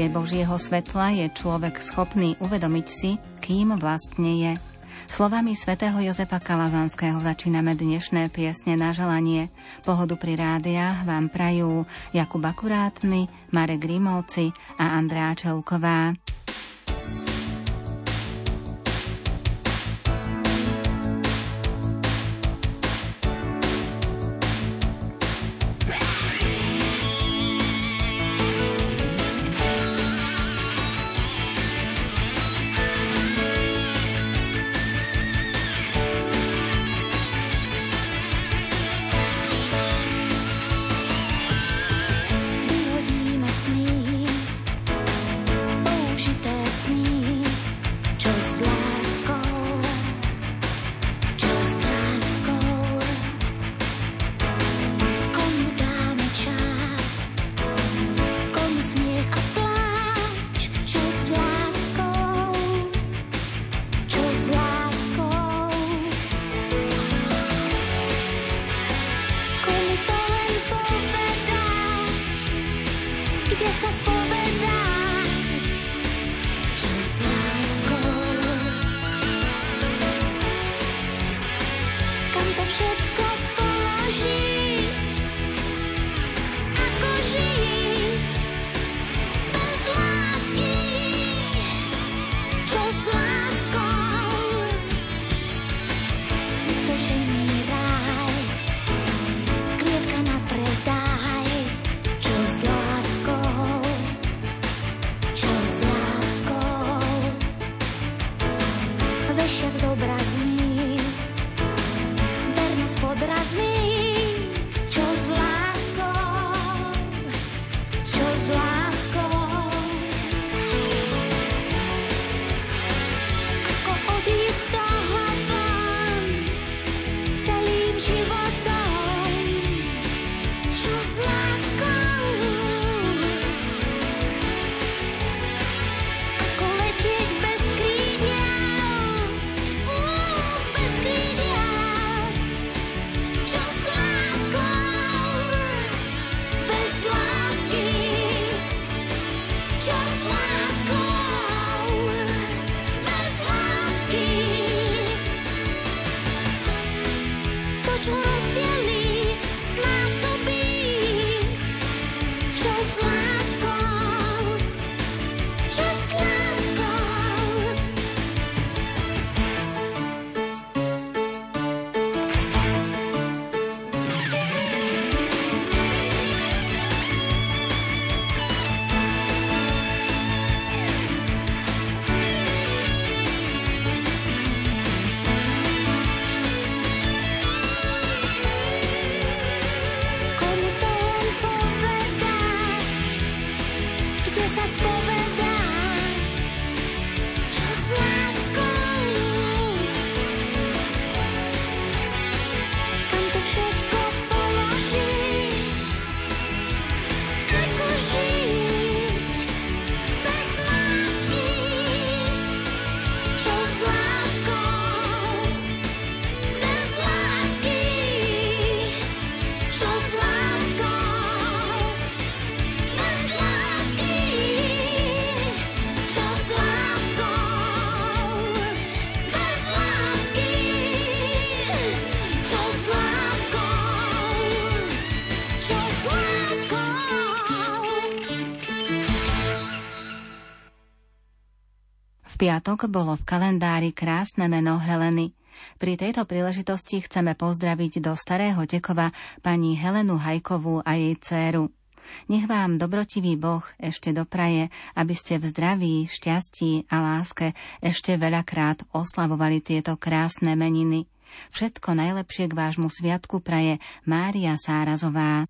pravde Božieho svetla je človek schopný uvedomiť si, kým vlastne je. Slovami svätého Jozefa Kalazanského začíname dnešné piesne na želanie. Pohodu pri rádiách vám prajú Jakub Akurátny, Marek Grimovci a Andrá Čelková. Piatok bolo v kalendári krásne meno Heleny. Pri tejto príležitosti chceme pozdraviť do Starého Tekova pani Helenu Hajkovú a jej dceru. Nech vám dobrotivý Boh ešte dopraje, aby ste v zdraví, šťastí a láske ešte veľakrát oslavovali tieto krásne meniny. Všetko najlepšie k vášmu sviatku praje Mária Sárazová.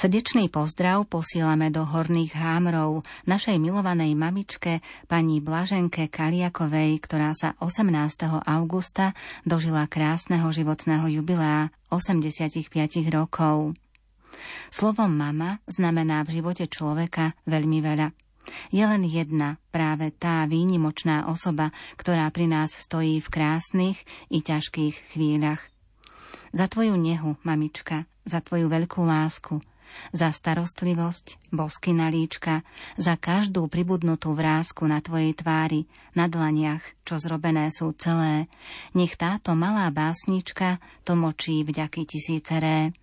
Srdečný pozdrav posielame do Horných Hámrov našej milovanej mamičke pani Blaženke Kaliakovej, ktorá sa 18. augusta dožila krásneho životného jubilea 85 rokov. Slovom mama znamená v živote človeka veľmi veľa. Je len jedna, práve tá výnimočná osoba, ktorá pri nás stojí v krásnych i ťažkých chvíľach. Za tvoju nehu, mamička, za tvoju veľkú lásku, za starostlivosť, bosky na líčka, za každú pribudnutú vrázku na tvojej tvári, na dlaniach, čo zrobené sú celé. Nech táto malá básnička tlmočí vďaky tisíceré.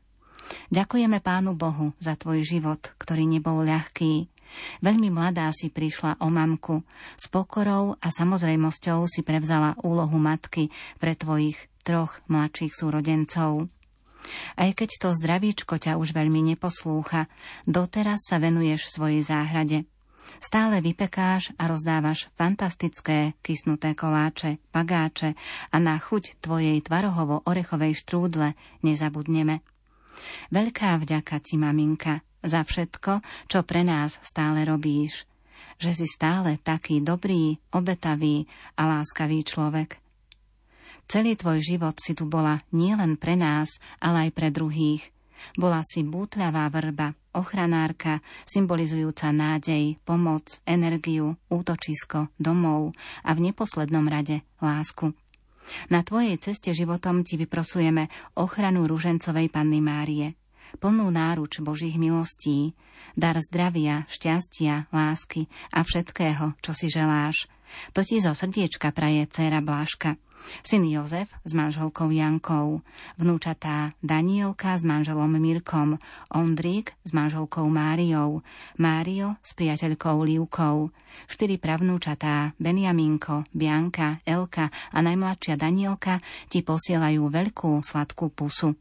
Ďakujeme Pánu Bohu za tvoj život, ktorý nebol ľahký. Veľmi mladá si prišla o mamku. S pokorou a samozrejmosťou si prevzala úlohu matky pre tvojich troch mladších súrodencov. Aj keď to zdravíčko ťa už veľmi neposlúcha, doteraz sa venuješ svojej záhrade. Stále vypekáš a rozdávaš fantastické kysnuté koláče, pagáče a na chuť tvojej tvarohovo-orechovej štrúdle nezabudneme. Veľká vďaka ti, maminka, za všetko, čo pre nás stále robíš. Že si stále taký dobrý, obetavý a láskavý človek – Celý tvoj život si tu bola nielen pre nás, ale aj pre druhých. Bola si bútľavá vrba, ochranárka, symbolizujúca nádej, pomoc, energiu, útočisko, domov a v neposlednom rade lásku. Na tvojej ceste životom ti vyprosujeme ochranu ružencovej Panny Márie, plnú náruč Božích milostí, dar zdravia, šťastia, lásky a všetkého, čo si želáš. To ti zo srdiečka praje dcéra Bláška – Syn Jozef s manželkou Jankou, vnúčatá Danielka s manželom Mirkom, Ondrík s manželkou Máriou, Mário s priateľkou Livkou, štyri pravnúčatá Benjaminko, Bianka, Elka a najmladšia Danielka ti posielajú veľkú sladkú pusu.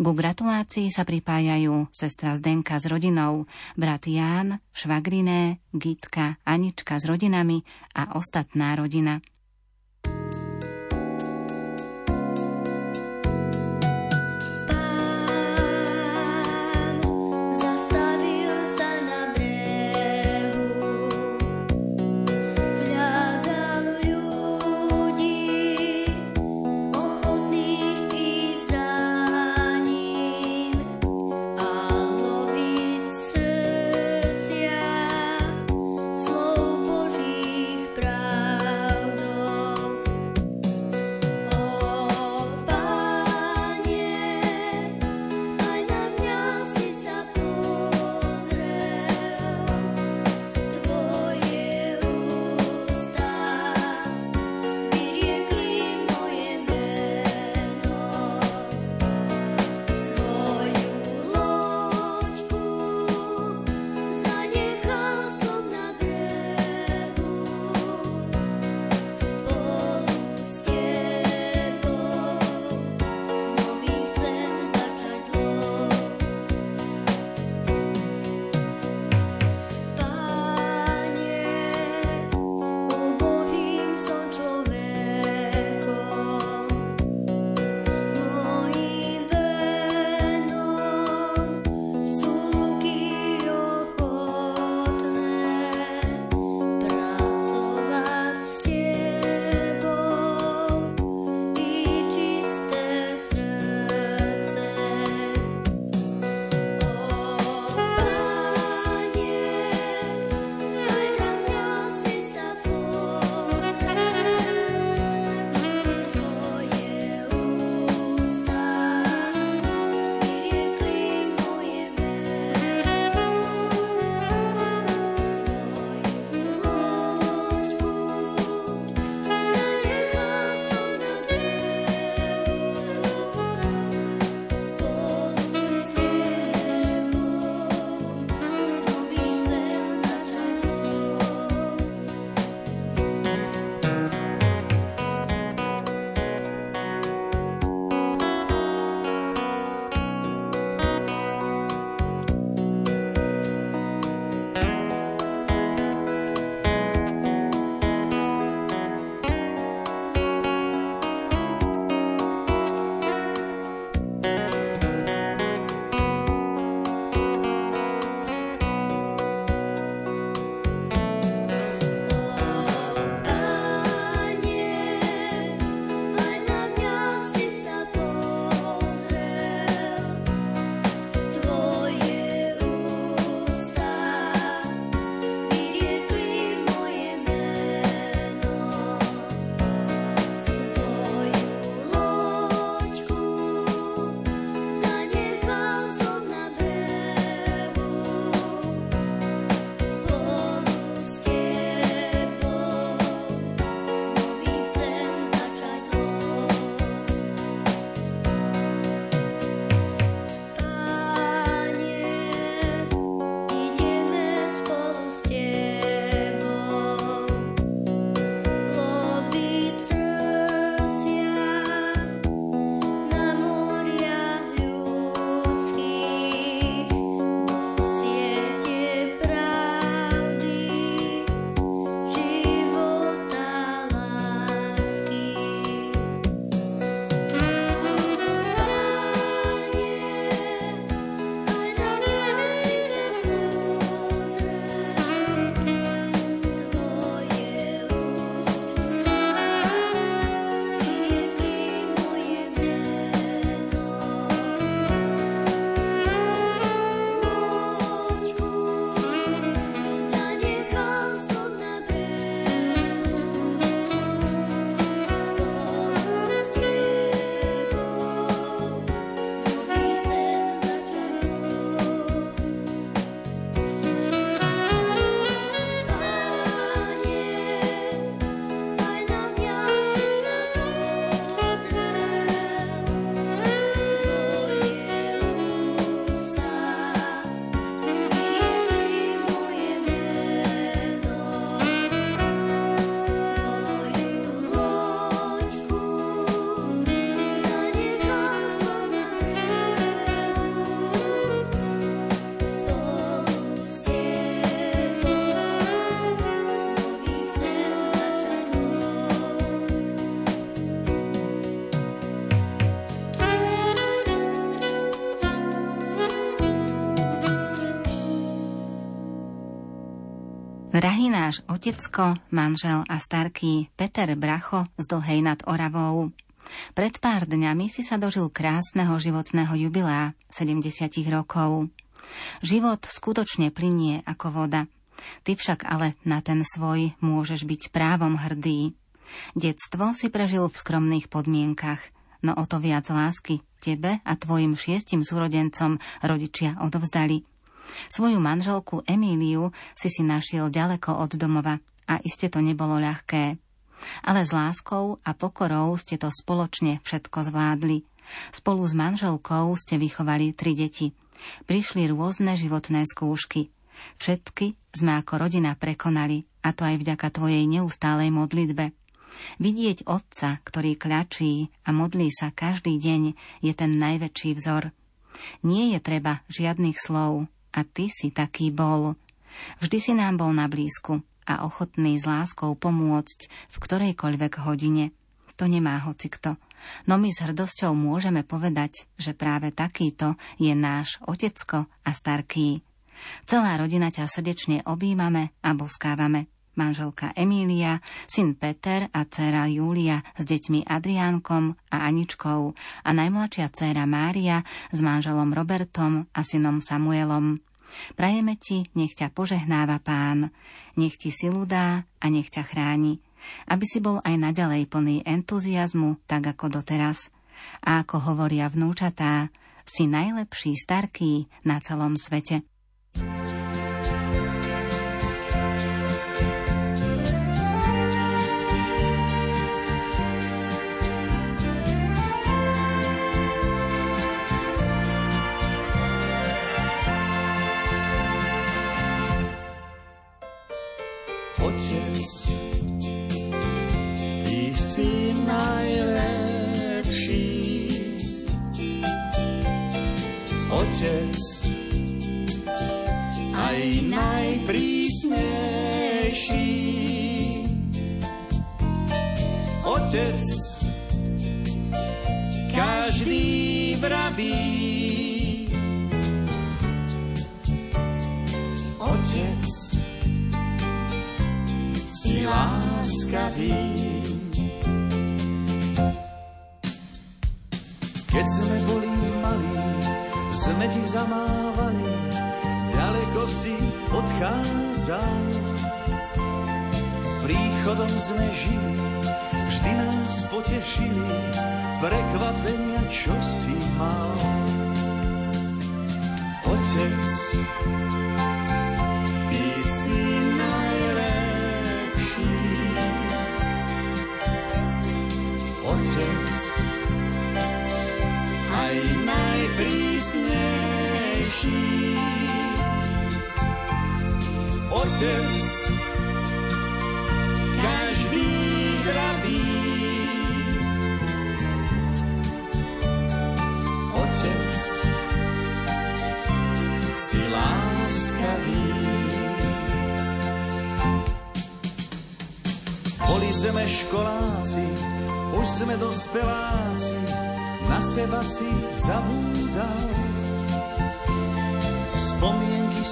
Ku gratulácii sa pripájajú sestra Zdenka s rodinou, brat Ján, švagriné, Gitka, Anička s rodinami a ostatná rodina. Drahý náš otecko, manžel a starký Peter Bracho z Dlhej nad Oravou. Pred pár dňami si sa dožil krásneho životného jubilea 70 rokov. Život skutočne plinie ako voda. Ty však ale na ten svoj môžeš byť právom hrdý. Detstvo si prežil v skromných podmienkach, no o to viac lásky tebe a tvojim šiestim súrodencom rodičia odovzdali – Svoju manželku Emíliu si si našiel ďaleko od domova a iste to nebolo ľahké. Ale s láskou a pokorou ste to spoločne všetko zvládli. Spolu s manželkou ste vychovali tri deti. Prišli rôzne životné skúšky. Všetky sme ako rodina prekonali, a to aj vďaka tvojej neustálej modlitbe. Vidieť otca, ktorý kľačí a modlí sa každý deň, je ten najväčší vzor. Nie je treba žiadnych slov, a ty si taký bol. Vždy si nám bol na blízku a ochotný s láskou pomôcť v ktorejkoľvek hodine. To nemá hocikto. No my s hrdosťou môžeme povedať, že práve takýto je náš otecko a starký. Celá rodina ťa srdečne objímame a boskávame. Manželka Emília, syn Peter a dcéra Júlia s deťmi Adriánkom a Aničkou a najmladšia dcéra Mária s manželom Robertom a synom Samuelom. Prajeme ti, nech ťa požehnáva pán, nech ti silu dá a nech ťa chráni, aby si bol aj naďalej plný entuziasmu, tak ako doteraz. A ako hovoria vnúčatá, si najlepší starký na celom svete. thank you otec, aj najprísnejší. Otec, každý vraví, láskavý. Keď sme boli malí, sme ti zamávali, ďaleko si odchádzal. Príchodom sme žili, vždy nás potešili, prekvapenia, čo si mal. Otec, najprísnejší. Otec, každý vraví, Otec, si láskavý. Boli sme školáci, už sme dospeláci, na seba si zabúdal.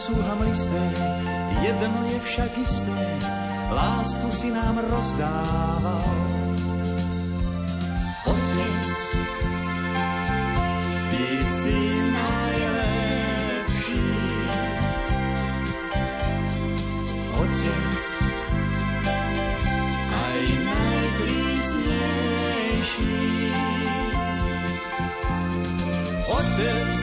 Sú hamlisté, jedno je však isté, lásku si nám rozdával. Otec, ty si najlepší. Otec, aj najprísnejší. Otec,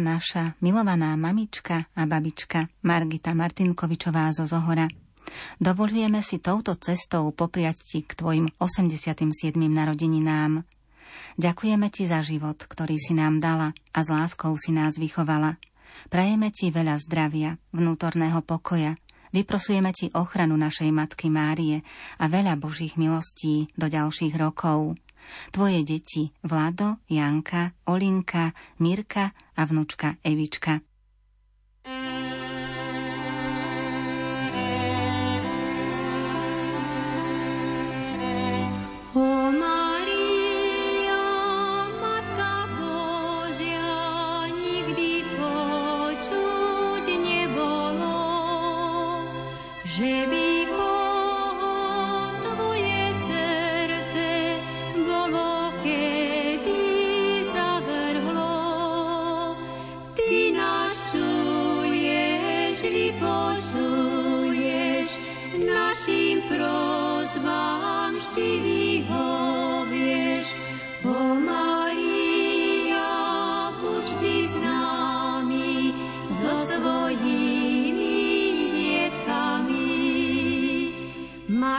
naša, milovaná mamička a babička Margita Martinkovičová zo Zohora. Dovolujeme si touto cestou popriať ti k tvojim 87. narodeninám. Ďakujeme ti za život, ktorý si nám dala a s láskou si nás vychovala. Prajeme ti veľa zdravia, vnútorného pokoja, vyprosujeme ti ochranu našej Matky Márie a veľa Božích milostí do ďalších rokov. Tvoje deti Vlado, Janka, Olinka, Mirka a vnúčka Evička.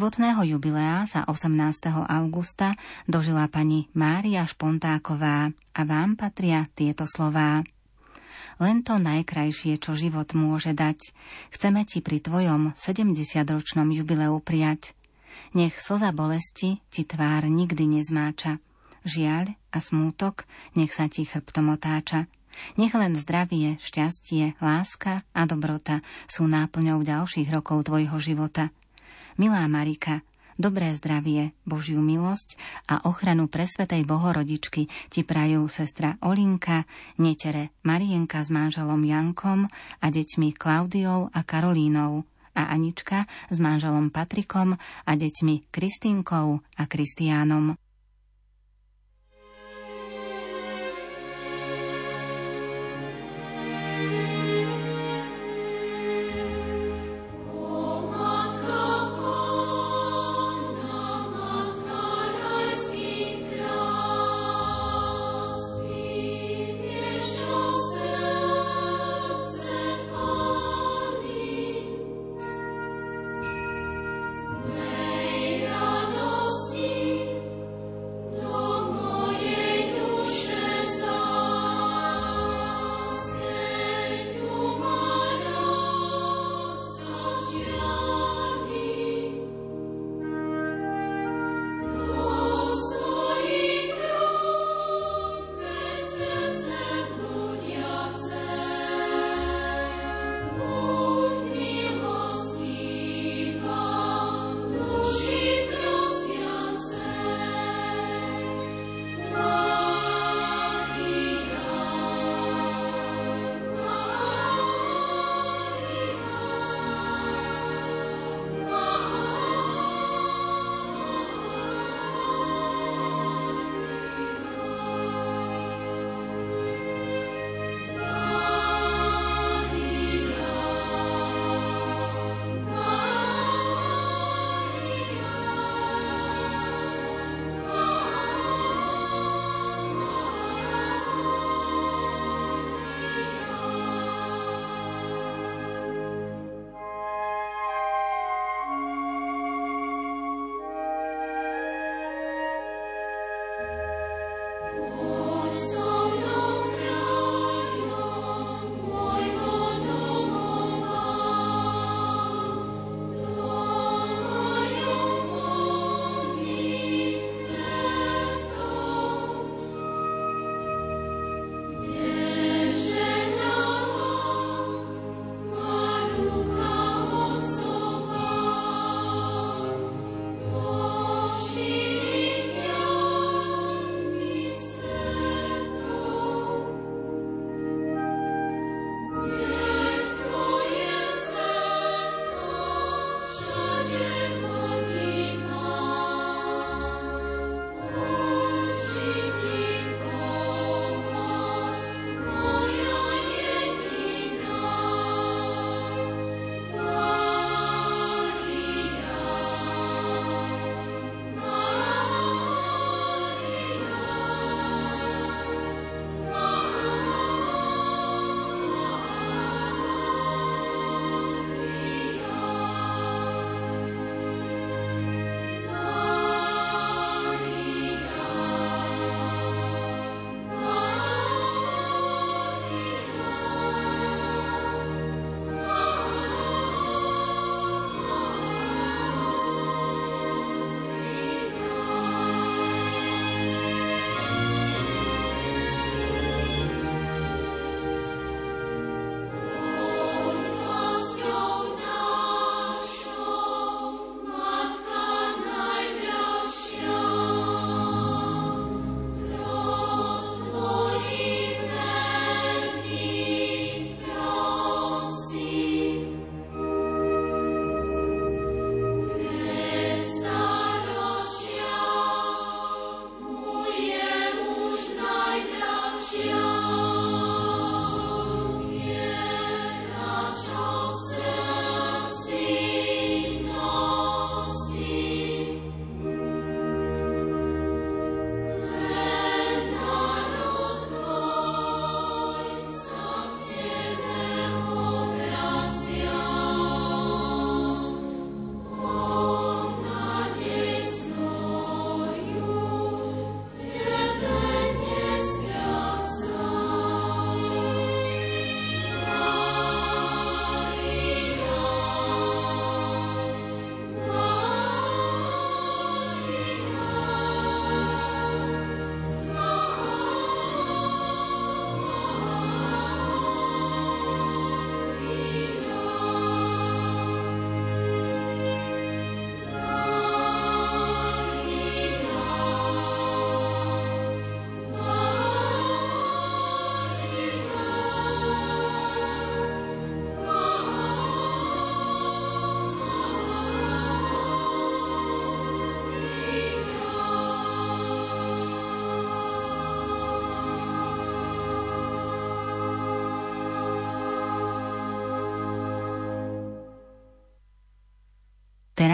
Životného jubilea sa 18. augusta dožila pani Mária Špontáková a vám patria tieto slová. Len to najkrajšie, čo život môže dať, chceme ti pri tvojom 70-ročnom jubileu prijať. Nech slza bolesti ti tvár nikdy nezmáča. Žiaľ a smútok nech sa ti chrbtom otáča. Nech len zdravie, šťastie, láska a dobrota sú náplňou ďalších rokov tvojho života – Milá Marika, Dobré zdravie, Božiu milosť a ochranu presvetej Bohorodičky ti prajú sestra Olinka, netere Marienka s manželom Jankom a deťmi Klaudiou a Karolínou a Anička s manželom Patrikom a deťmi Kristínkou a Kristiánom.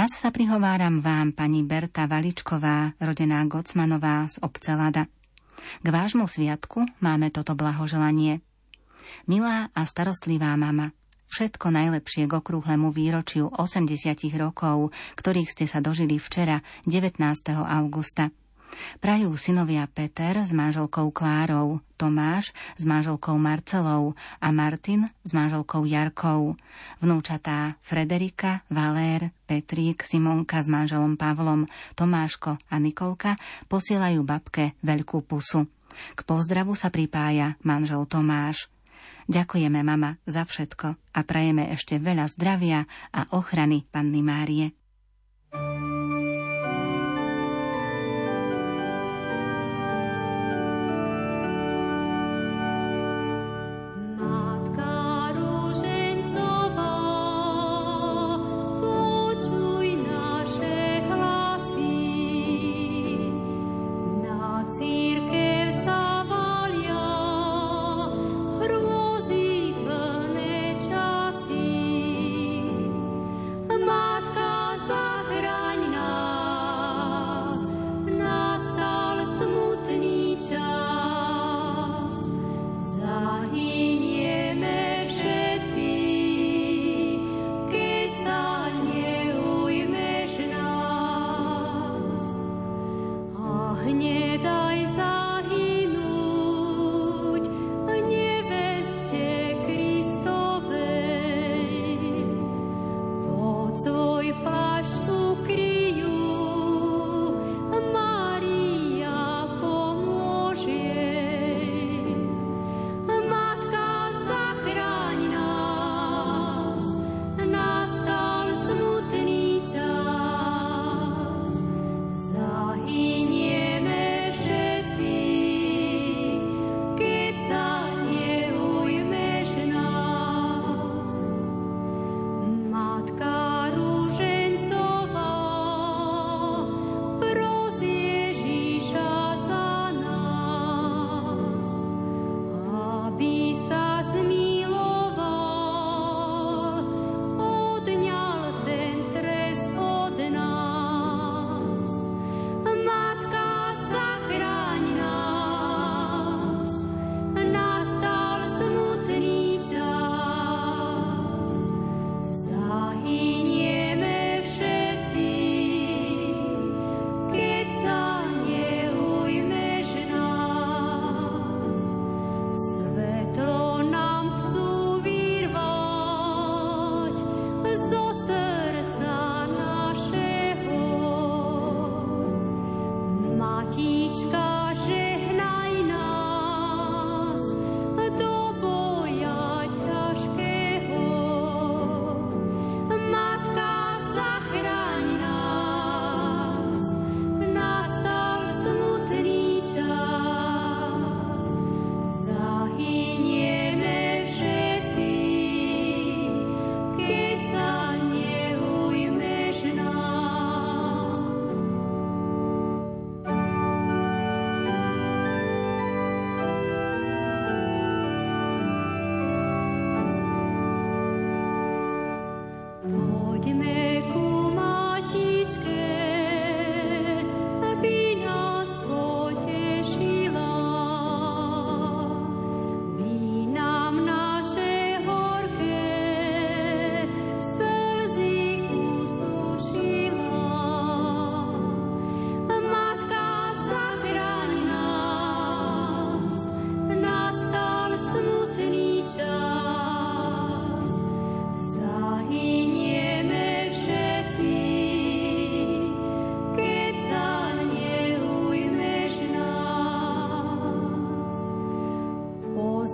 Raz sa prihováram vám, pani Berta Valičková, rodená Gocmanová z obce Lada. K vášmu sviatku máme toto blahoželanie. Milá a starostlivá mama, všetko najlepšie k okrúhlemu výročiu 80 rokov, ktorých ste sa dožili včera, 19. augusta. Prajú synovia Peter s manželkou Klárou, Tomáš s manželkou Marcelou a Martin s manželkou Jarkou. Vnúčatá Frederika, Valér, Petrík, Simonka s manželom Pavlom, Tomáško a Nikolka posielajú babke veľkú pusu. K pozdravu sa pripája manžel Tomáš. Ďakujeme, mama, za všetko a prajeme ešte veľa zdravia a ochrany Panny Márie.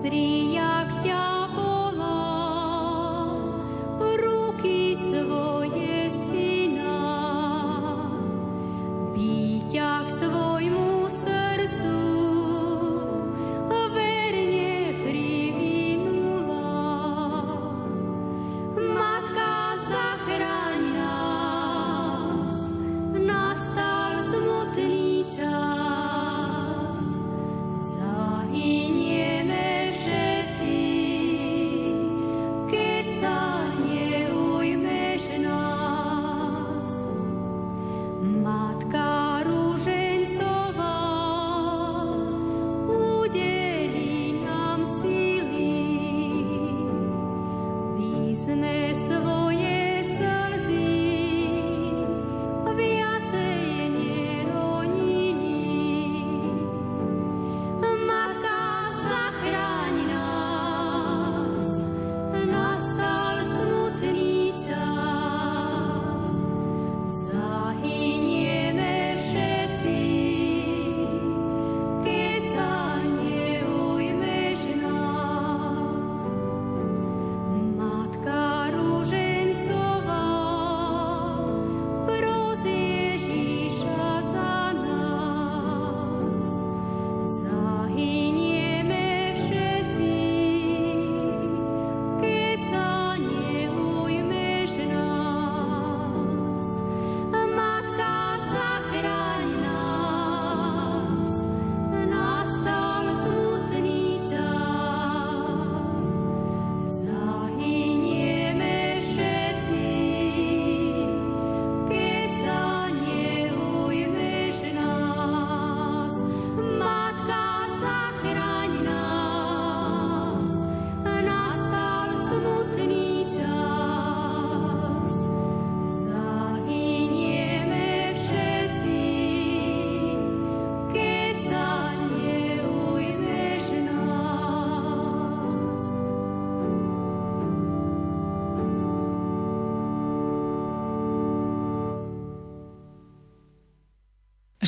Zahinieme všetci.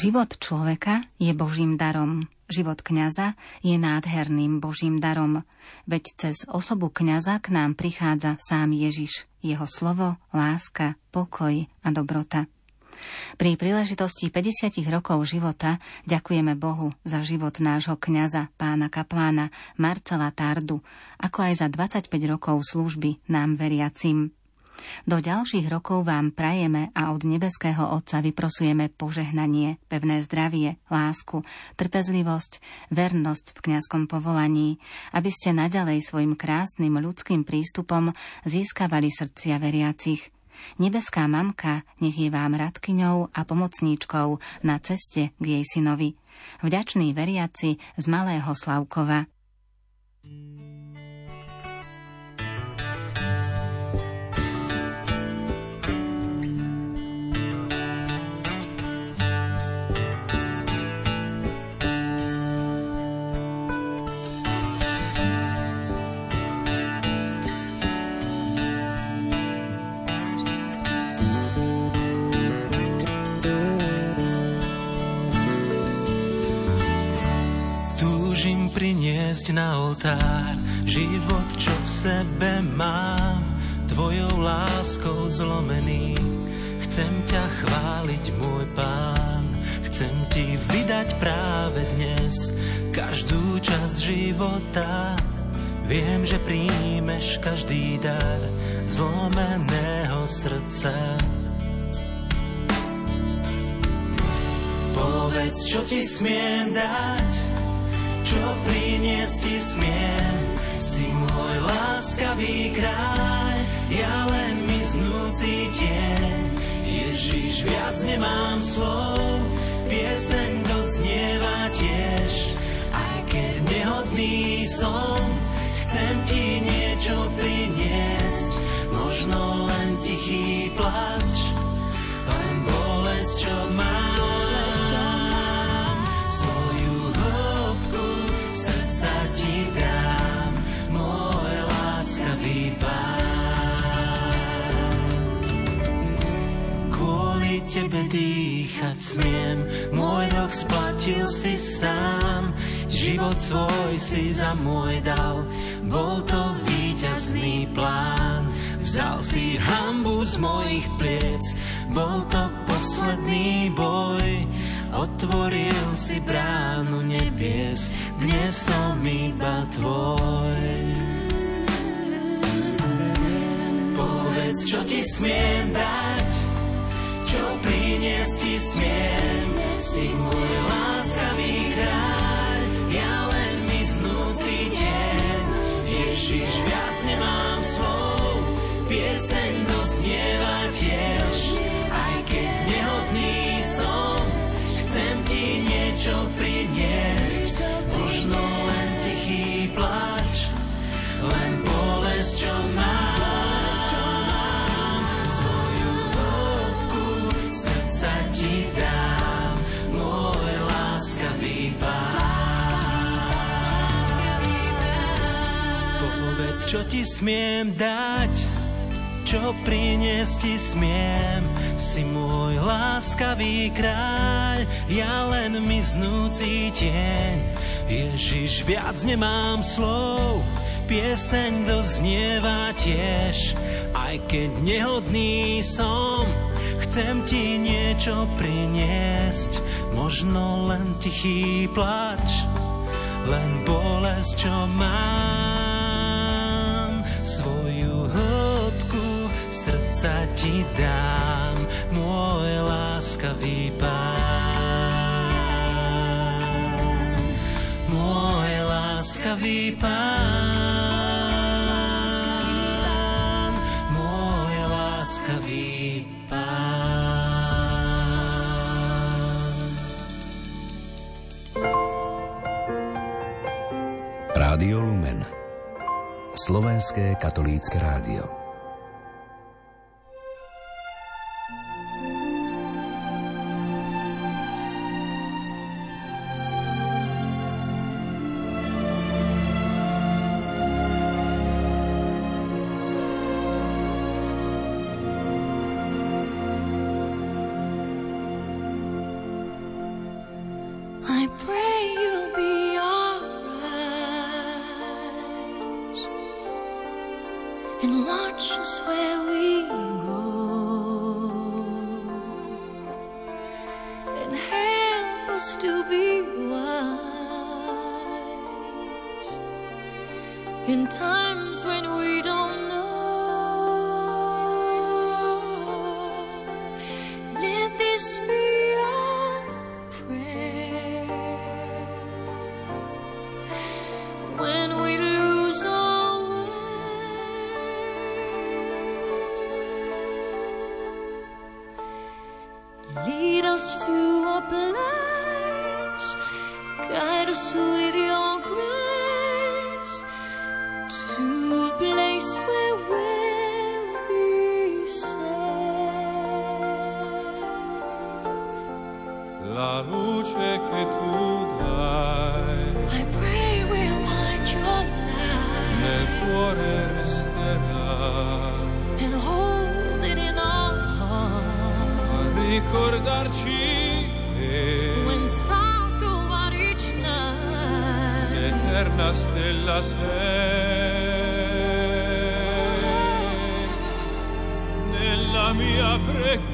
Život človeka je Božím darom. Život kňaza je nádherným Božím darom. Veď cez osobu kňaza k nám prichádza sám Ježiš, jeho slovo, láska, pokoj a dobrota. Pri príležitosti 50 rokov života ďakujeme Bohu za život nášho kňaza, pána kaplána Marcela Tardu, ako aj za 25 rokov služby nám veriacim. Do ďalších rokov vám prajeme a od nebeského Otca vyprosujeme požehnanie, pevné zdravie, lásku, trpezlivosť, vernosť v kňazskom povolaní, aby ste naďalej svojim krásnym ľudským prístupom získavali srdcia veriacich. Nebeská mamka nech je vám radkyňou a pomocníčkou na ceste k jej synovi. Vďační veriaci z Malého Slavkova. Priniesť na oltár život, čo v sebe mám, tvojou láskou zlomený. Chcem ťa chváliť, môj pán, chcem ti vydať práve dnes každú časť života. Viem, že príjmeš každý dar zlomeného srdca. Povedz, čo ti smiem dať, čo priniesť ti smiem. Si môj láskavý kráľ, ja len miznúci tieň. Ježiš, viac nemám slov, pieseň doznieva tiež. Aj keď nehodný som, chcem ti niečo priniesť, možno len tichý plač, len bolesť, čo mám. Tebe dýchať smiem. Môj dlh splatil si sám, život svoj si za môj dal. Bol to víťazný plán, vzal si hambu z mojich pliec. Bol to posledný boj, otvoril si bránu nebies. Dnes som iba tvoj. Povedz, čo ti smiem dať, čo priniesť ti smiem. Si môj láskavý smiem dať, čo priniesť ti smiem. Si môj láskavý kráľ, ja len miznúci tieň. Ježiš, viac nemám slov, pieseň doznieva tiež. Aj keď nehodný som, chcem ti niečo priniesť. Možno len tichý plač, len bolesť, čo mám ti dám, môj láskavý pán. Môj láskavý pán. Môj láskavý pán. Rádio Lumen Slovenské katolícke rádio. with your grace to place where ställas väg. Nella mia präkt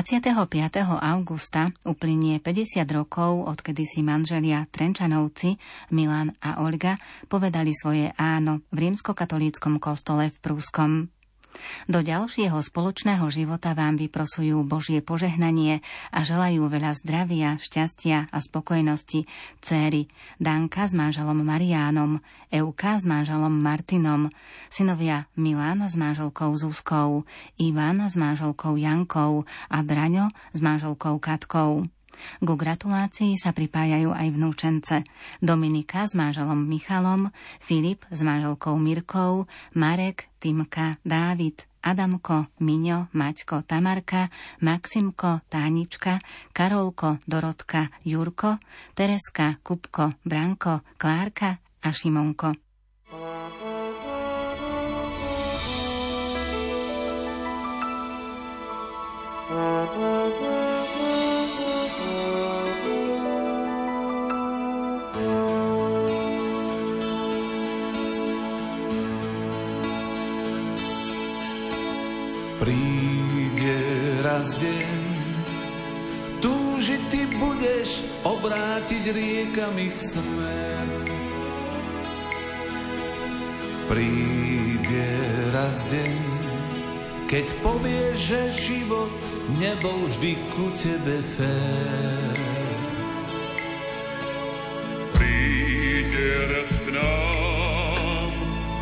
25. augusta uplynie 50 rokov, odkedy si manželia Trenčanovci, Milan a Olga, povedali svoje áno v rímskokatolíckom kostole v Prúskom. Do ďalšieho spoločného života vám vyprosujú Božie požehnanie a želajú veľa zdravia, šťastia a spokojnosti céry Danka s manželom Mariánom, Euka s manželom Martinom, synovia Milan s manželkou Zuzkou, Ivan s manželkou Jankou a Braňo s manželkou Katkou. Ku gratulácii sa pripájajú aj vnúčence. Dominika s manželom Michalom, Filip s manželkou Mirkou, Marek, Timka, Dávid, Adamko, Miňo, Maťko, Tamarka, Maximko, Tánička, Karolko, Dorotka, Jurko, Tereska, Kupko, Branko, Klárka a Šimonko. Raz deň, túžiť ty budeš obrátiť riekami ich smer. Príde raz deň, keď povieš, že život nebol vždy ku tebe fér. Príde raz k nám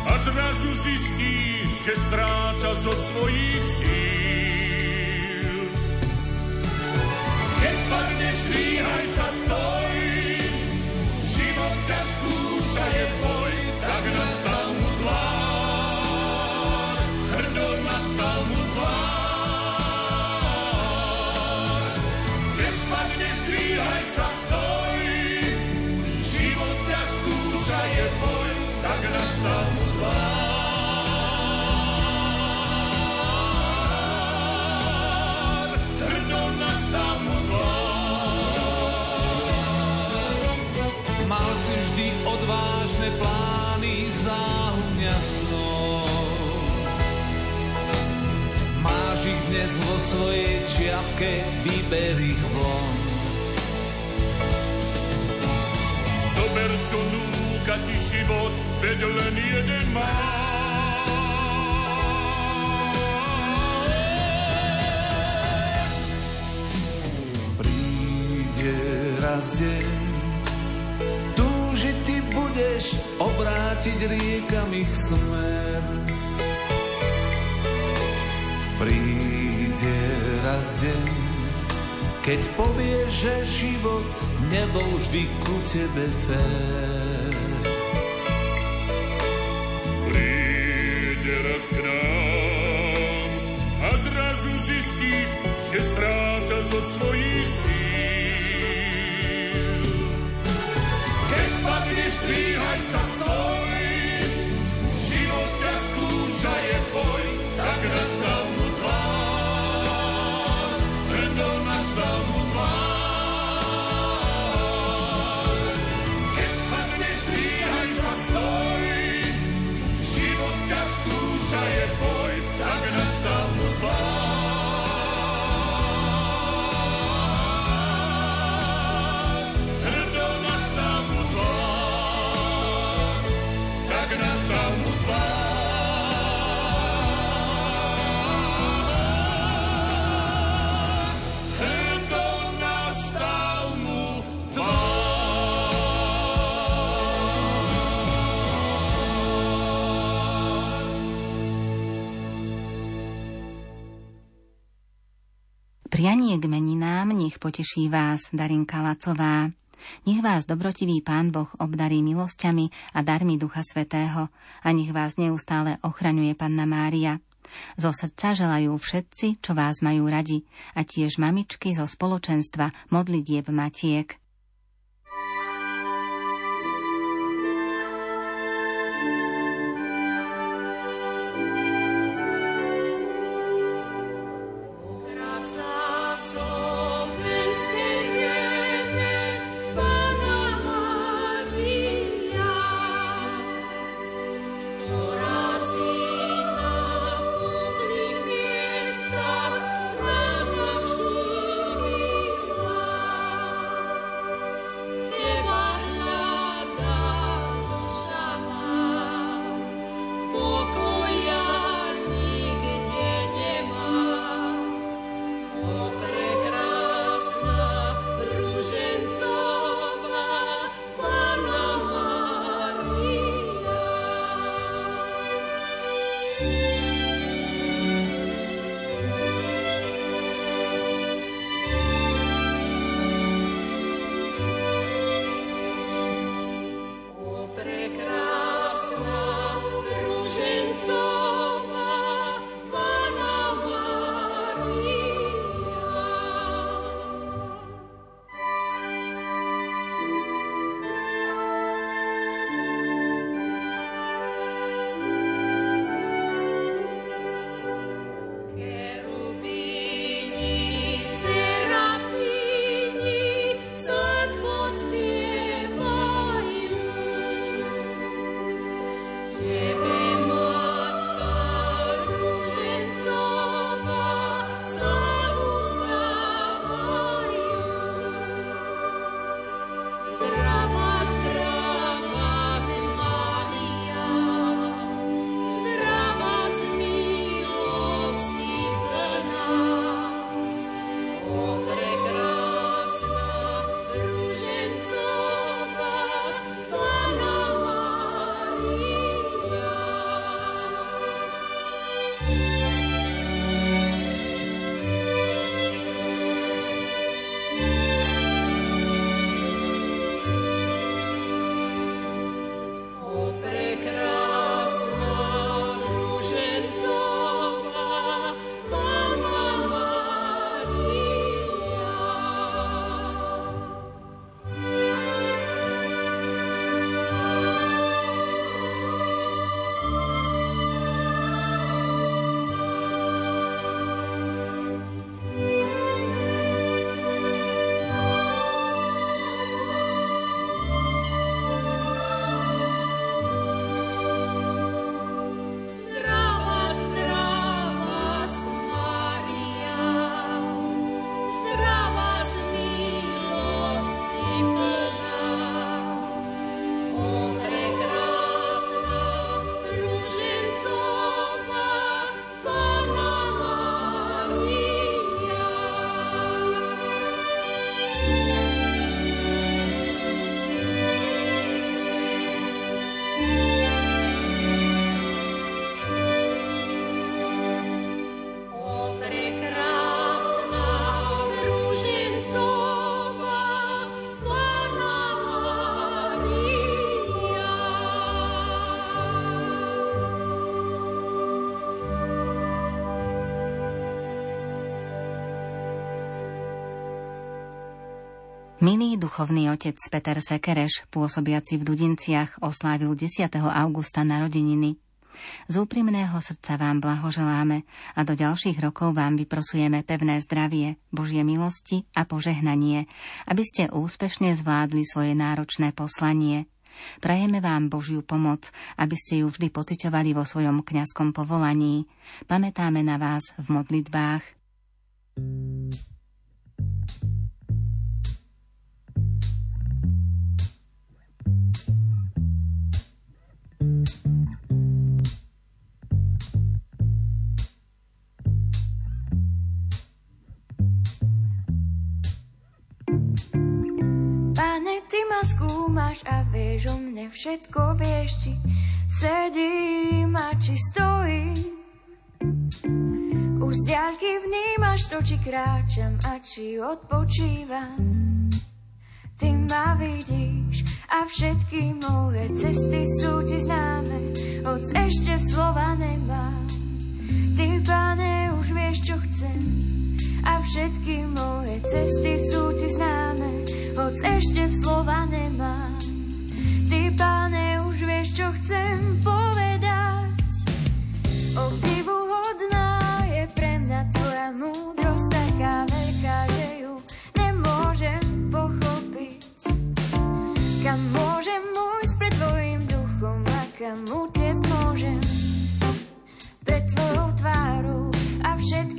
a zrazu zistíš, že stráca zo svojich síl. Spadneš, dnes vo svojej čiapke, vyber ich von. Zober, čo núka ti život, veď len jeden má. Raz deň, túžiť ty budeš obrátiť riekami ich smer. Raz deň, keď povieš, že život nebol vždy ku tebe fér. Príde raz k nám a zrazu zistíš, že stráca zo svojich síl. Keď spadneš, dvíhaj sa, stoj, život ťa skúša, je boj, tak nastal Prianie k meninám nech poteší vás Darinka Lacová. Nech vás dobrotivý Pán Boh obdarí milosťami a darmi Ducha Svetého a nech vás neustále ochraňuje Panna Mária. Zo srdca želajú všetci, čo vás majú radi, a tiež mamičky zo spoločenstva modlitieb Matiek. Milý duchovný otec Peter Sekereš, pôsobiaci v Dudinciach, oslávil 10. augusta narodeniny. Z úprimného srdca vám blahoželáme a do ďalších rokov vám vyprosujeme pevné zdravie, Božie milosti a požehnanie, aby ste úspešne zvládli svoje náročné poslanie. Prajeme vám Božiu pomoc, aby ste ju vždy pociťovali vo svojom kňazskom povolaní. Pamätáme na vás v modlitbách. Pane, ty ma skúmaš a vieš o mne všetko, vieš, či sedím a či stojím. Už z diaľky vnímaš to, či kráčam a či odpočívam. Ty ma vidíš a všetky moje cesty sú ti známe, hoď ešte slova nemám. Ty, pane, už vieš, čo chcem a všetky moje cesty sú ti známe, hoď ešte slova nemám. Ty, pane, už vieš, čo chcem povedať. Obdivu hodná je pre mňa tvoja múdrosť taká veľká, že ju nemôžem pochopiť. Kam môžem môjsť pred tvojim duchom a kam utiec môžem pred tvojou tvárou a všetky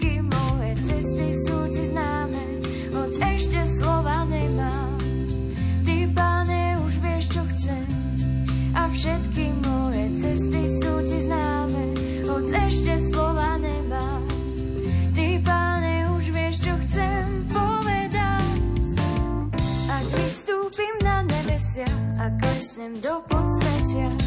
a klesnem do podsvetia,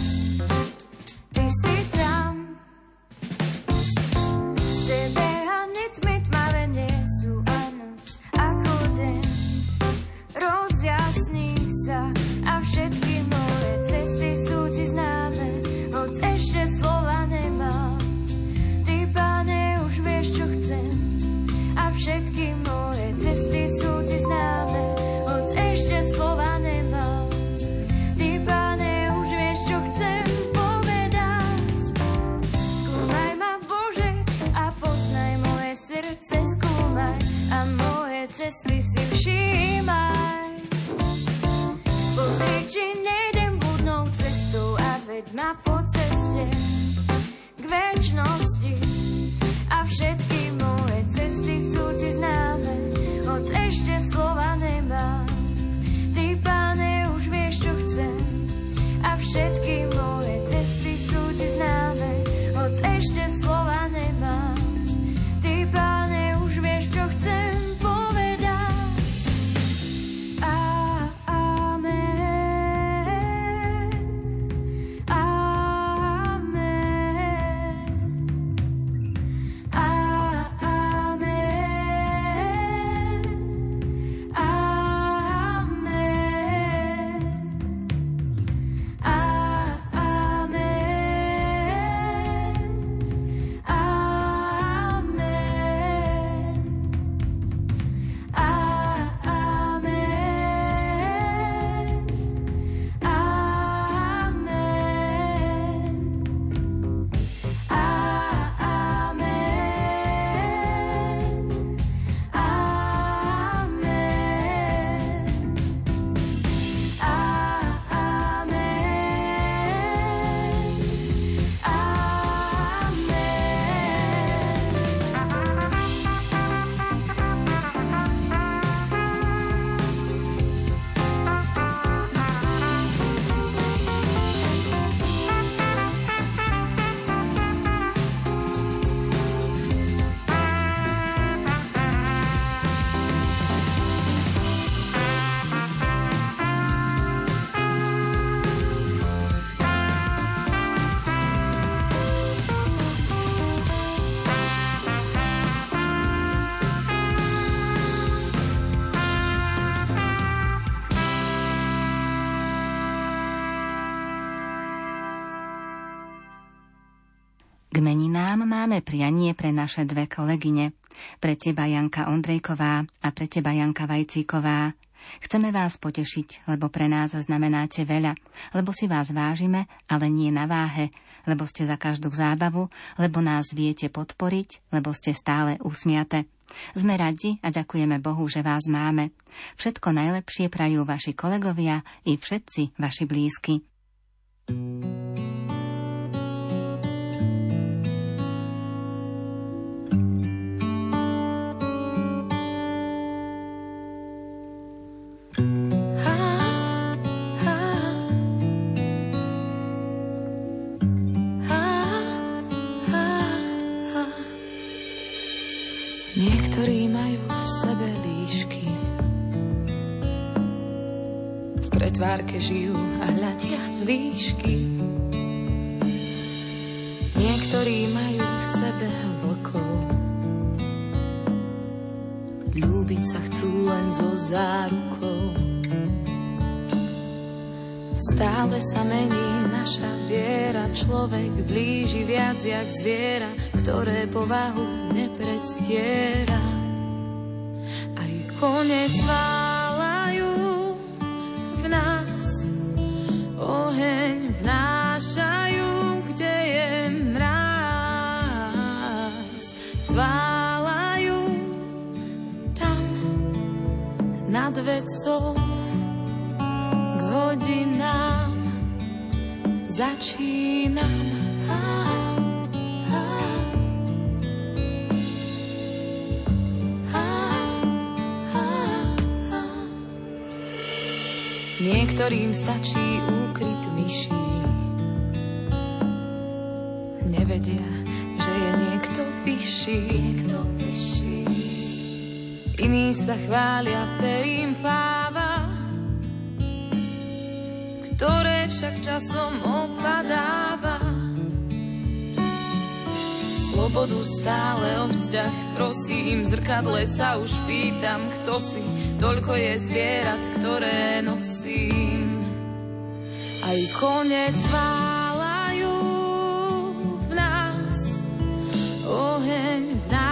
máme prianie pre naše dve kolegyne. Pre teba Janka Ondrejková a pre teba Janka Vajcíková. Chceme vás potešiť, lebo pre nás znamenáte veľa, lebo si vás vážime, ale nie na váhe, lebo ste za každú zábavu, lebo nás viete podporiť, lebo ste stále usmiate. Sme radi a ďakujeme Bohu, že vás máme. Všetko najlepšie prajú vaši kolegovia i všetci vaši blízky. Niektorí V pretvárke žijú a hľadia z výšky. Niektorí majú v sebe vlkov. Ľúbiť sa chcú len so zárukou. Stále sa mení naša viera, človek blíži viac jak zviera, ktoré povahu nepredstiera. Aj konec válajú vecou k hodinám začínam. Ah, ah. Niektorým stačí úkryt myší. Nevedia, že je niekto vyšší. Iní sa chvália perím páva, ktoré však časom opadáva. Slobodu stále o vzťah, prosím, v zrkadle sa už pýtam, kto si, toľko je zvierat, ktoré nosím. Aj konec válajú v nás, oheň vnášajú,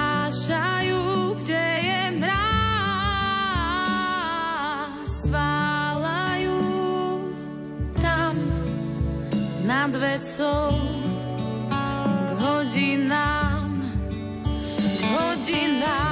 nad vecou k hodinám, k hodinám.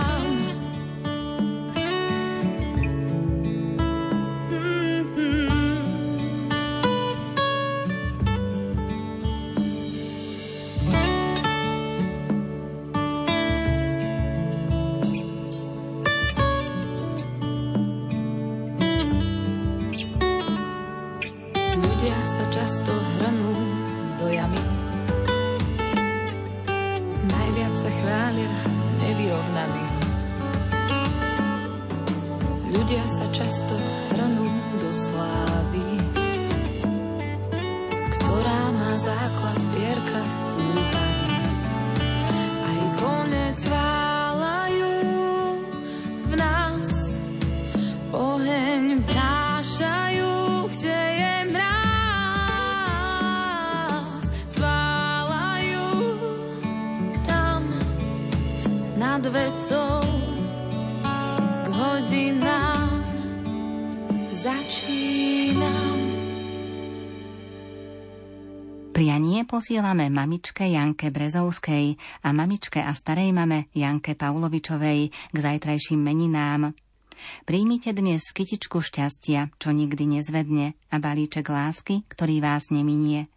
Posielame mamičke Janke Brezovskej a mamičke a starej mame Janke Paulovičovej k zajtrajším meninám. Príjmite dnes kytičku šťastia, čo nikdy nezvedne a balíček lásky, ktorý vás neminie.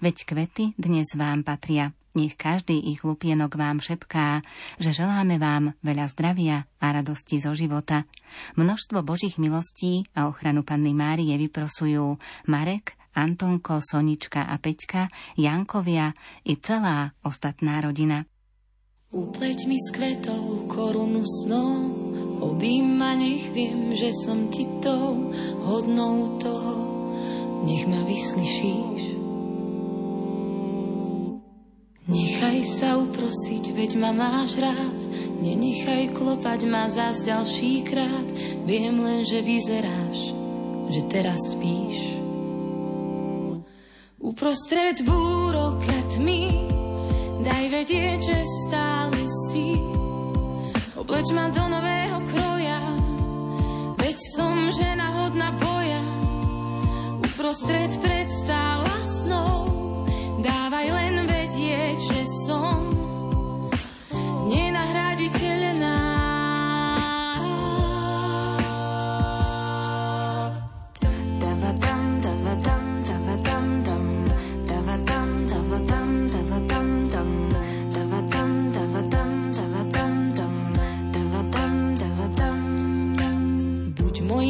Veď kvety dnes vám patria. Nech každý ich lupienok vám šepká, že želáme vám veľa zdravia a radosti zo života. Množstvo Božích milostí a ochranu Panny Márie vyprosujú Marek, Antonko, Sonička a Peťka, Jankovia i celá ostatná rodina. Upleť mi s kvetou korunu snov, obím ma, nech viem, že som ti tou hodnou toho, nech ma vyslyšíš. Nechaj sa uprosiť, veď ma máš rád, nenechaj klopať ma zás ďalší krát, viem len, že vyzeráš, že teraz spíš. Uprostred búrok a tmy, daj vedieť, že stále si. Obleč ma do nového kroja, veď som žena hodná boja, uprostred predstav a snov. Dávaj len vedieť, že som nenahraditeľná.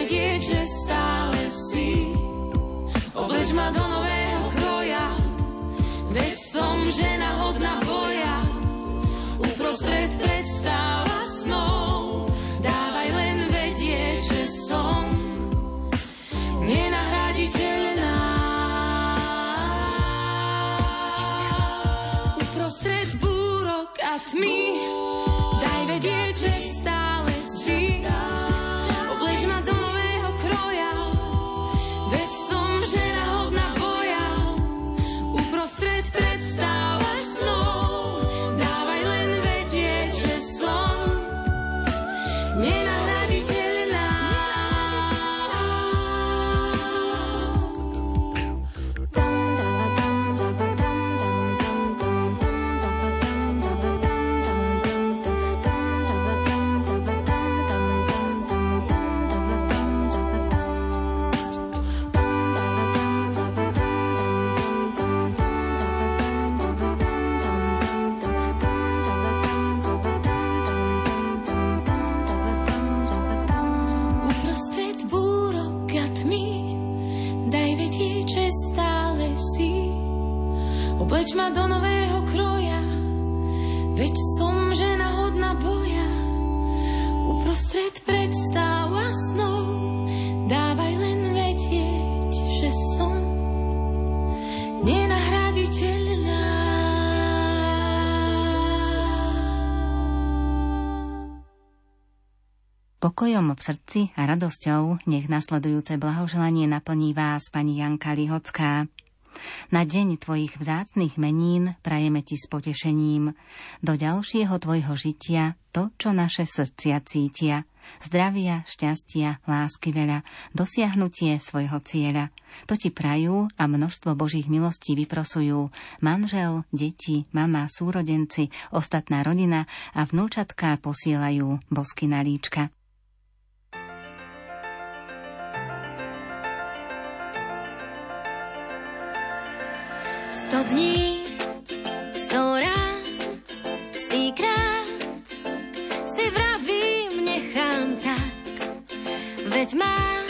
vedieť, že stále si. Obleč ma do nového kroja, veď som žena hodná boja. Uprostred predstav a snov, dávaj len vedieť, že som nenahraditeľná. Do nového kroja, veď som žena hodná boja. Uprostred predstav a snov, dávaj len vedieť, že som nenahraditeľná. Pokojom v srdci a radosťou nech nasledujúce blahoželanie naplní vás pani Janka Lihocká. Na deň tvojich vzácnych menín prajeme ti s potešením. Do ďalšieho tvojho žitia to, čo naše srdcia cítia. Zdravia, šťastia, lásky veľa, dosiahnutie svojho cieľa. To ti prajú a množstvo Božích milostí vyprosujú. Manžel, deti, mama, súrodenci, ostatná rodina a vnúčatká posielajú bosky na líčka. Sto dní, sto rán, stýkrát si vravím, nechám tak, veď máš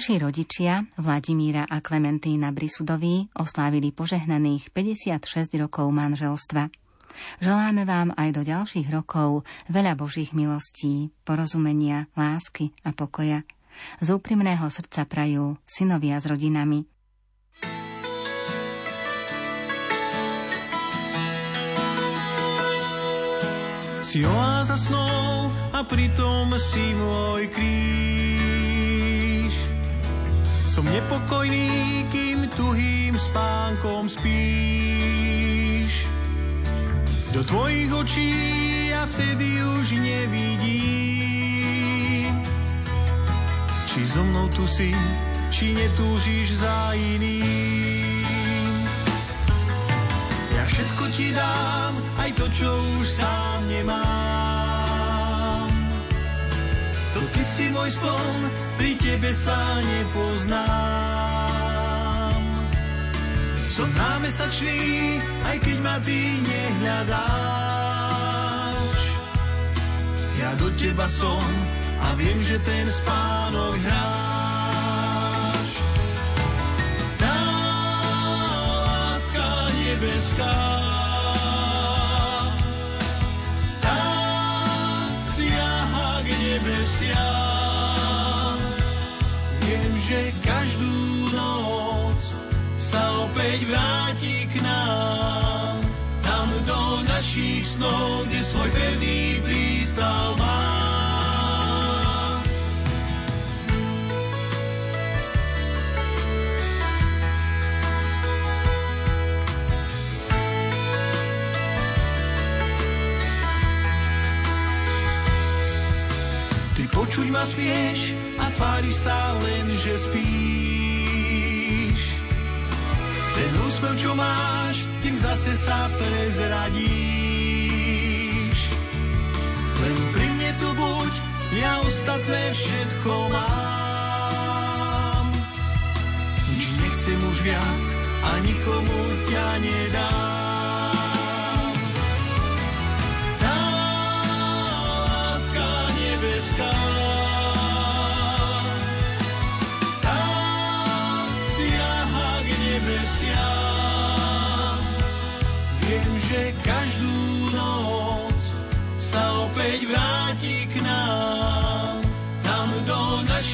Naši rodičia, Vladimíra a Klementína Brisudoví, oslávili požehnaných 56 rokov manželstva. Želáme vám aj do ďalších rokov veľa Božích milostí, porozumenia, lásky a pokoja. Z úprimného srdca prajú synovia s rodinami. Si oáza snov a pritom si môj kríž. Som nepokojný, kým tuhým spánkom spíš. Do tvojich očí ja vtedy už nevidím. Či so mnou tu si, či netúžiš za iným. Ja všetko ti dám, aj to, čo už sám nemám. Ty si môj spln, pri tebe sa nepoznám. Som námesačný, aj keď ma ty nehľadáš. Ja do teba som a viem, že ten spánok láska nebeská že každú noc sa opäť vráti k nám. Tam do našich snov, kde svoj pevný prístav má. Ma smieš a tváriš sa len, že spíš. Ten úsmev, čo máš, tým zase sa prezradíš. Len pri mne tu buď, ja ostatné všetko mám. Nič nechcem už viac a nikomu ťa nedám.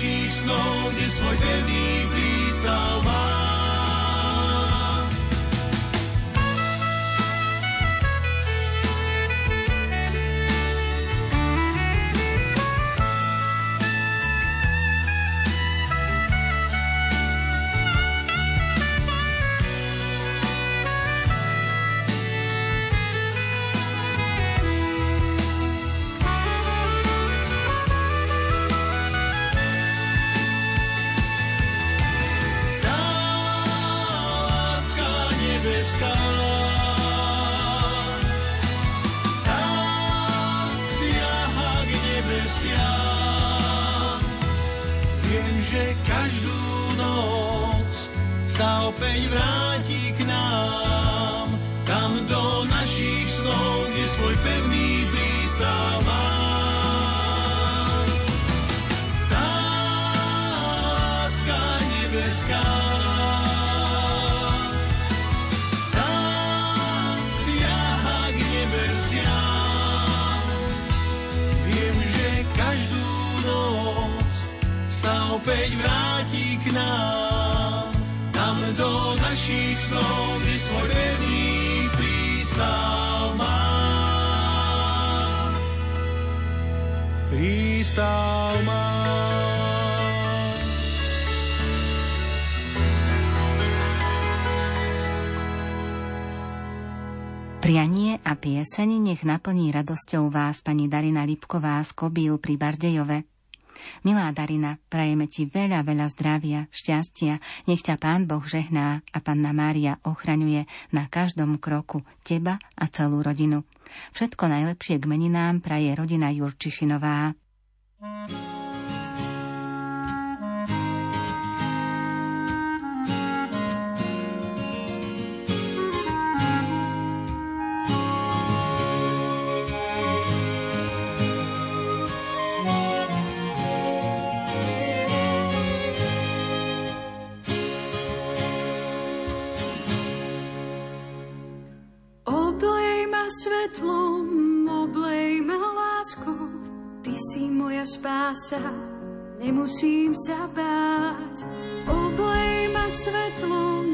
Našich snov, kde svoj pevný prístav má. Sa opäť Prístav má. Prianie a pieseň nech naplní radosťou vás pani Darina Lipková z Kobíl pri Bardejove. Milá Darina, prajeme ti veľa, veľa zdravia, šťastia, nech ťa Pán Boh žehná a Panna Mária ochraňuje na každom kroku teba a celú rodinu. Všetko najlepšie k meninám praje rodina Jurčišinová. Oblej spása, nemusím sa báť. Oblej ma svetlom,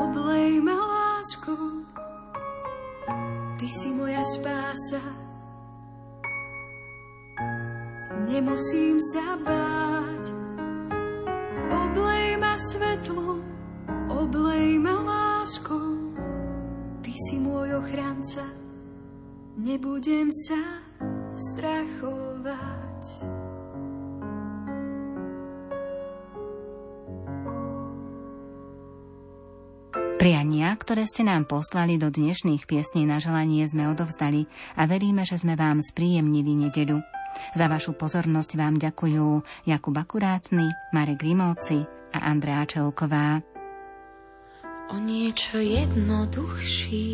Oblej ma láskou, Ty si moja spása, nemusím sa báť. Oblej ma svetlom, oblej ma láskou, Ty si môj ochranca, nebudem sa strachovať. Priania, ktoré ste nám poslali do dnešných piesní na želanie sme odovzdali a veríme, že sme vám spríjemnili nedeľu. Za vašu pozornosť vám ďakujú Jakub Akurátny, Marek Grimovci a Andrea Čelková. o niečo jednoduchší.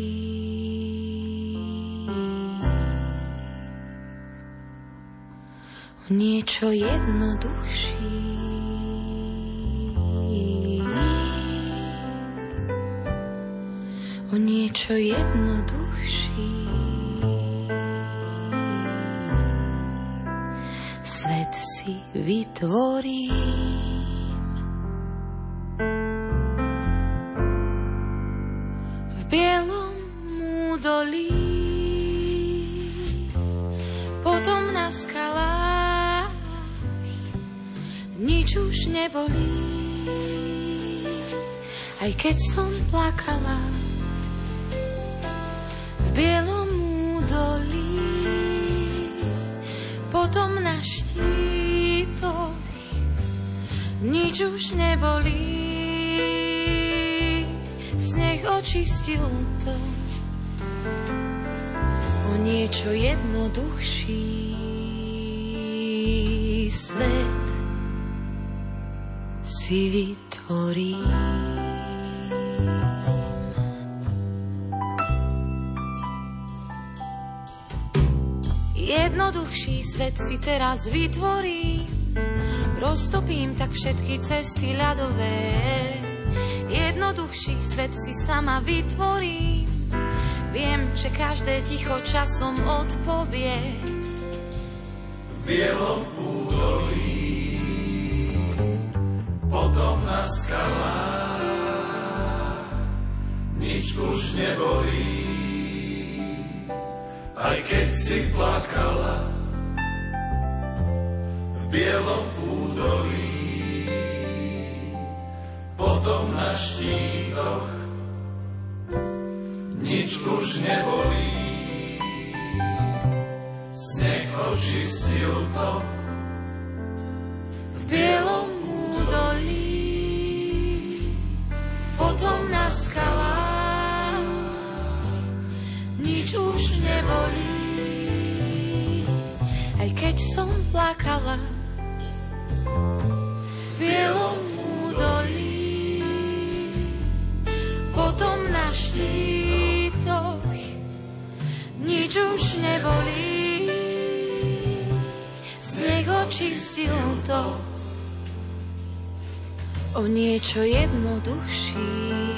O niečo jednoduchší. O niečo jednoduchší. Svet si vytvorím. V bielom údolí, potom na skalách, nič už nebolí. Aj keď som plakala v bielom údolí, potom na nič už nebolí. Sneh očistil to o niečo jednoduchší svet si vytvorím. Jednoduchší svet si teraz vytvorím, roztopím tak všetky cesty ľadové. Jednoduchší svet si sama vytvorím, viem, že každé ticho časom odpovie. V bielom údolí, potom na skalách, nič už nebolí aj keď si plakala nebolí. Sneh očistil o niečo jednoduchší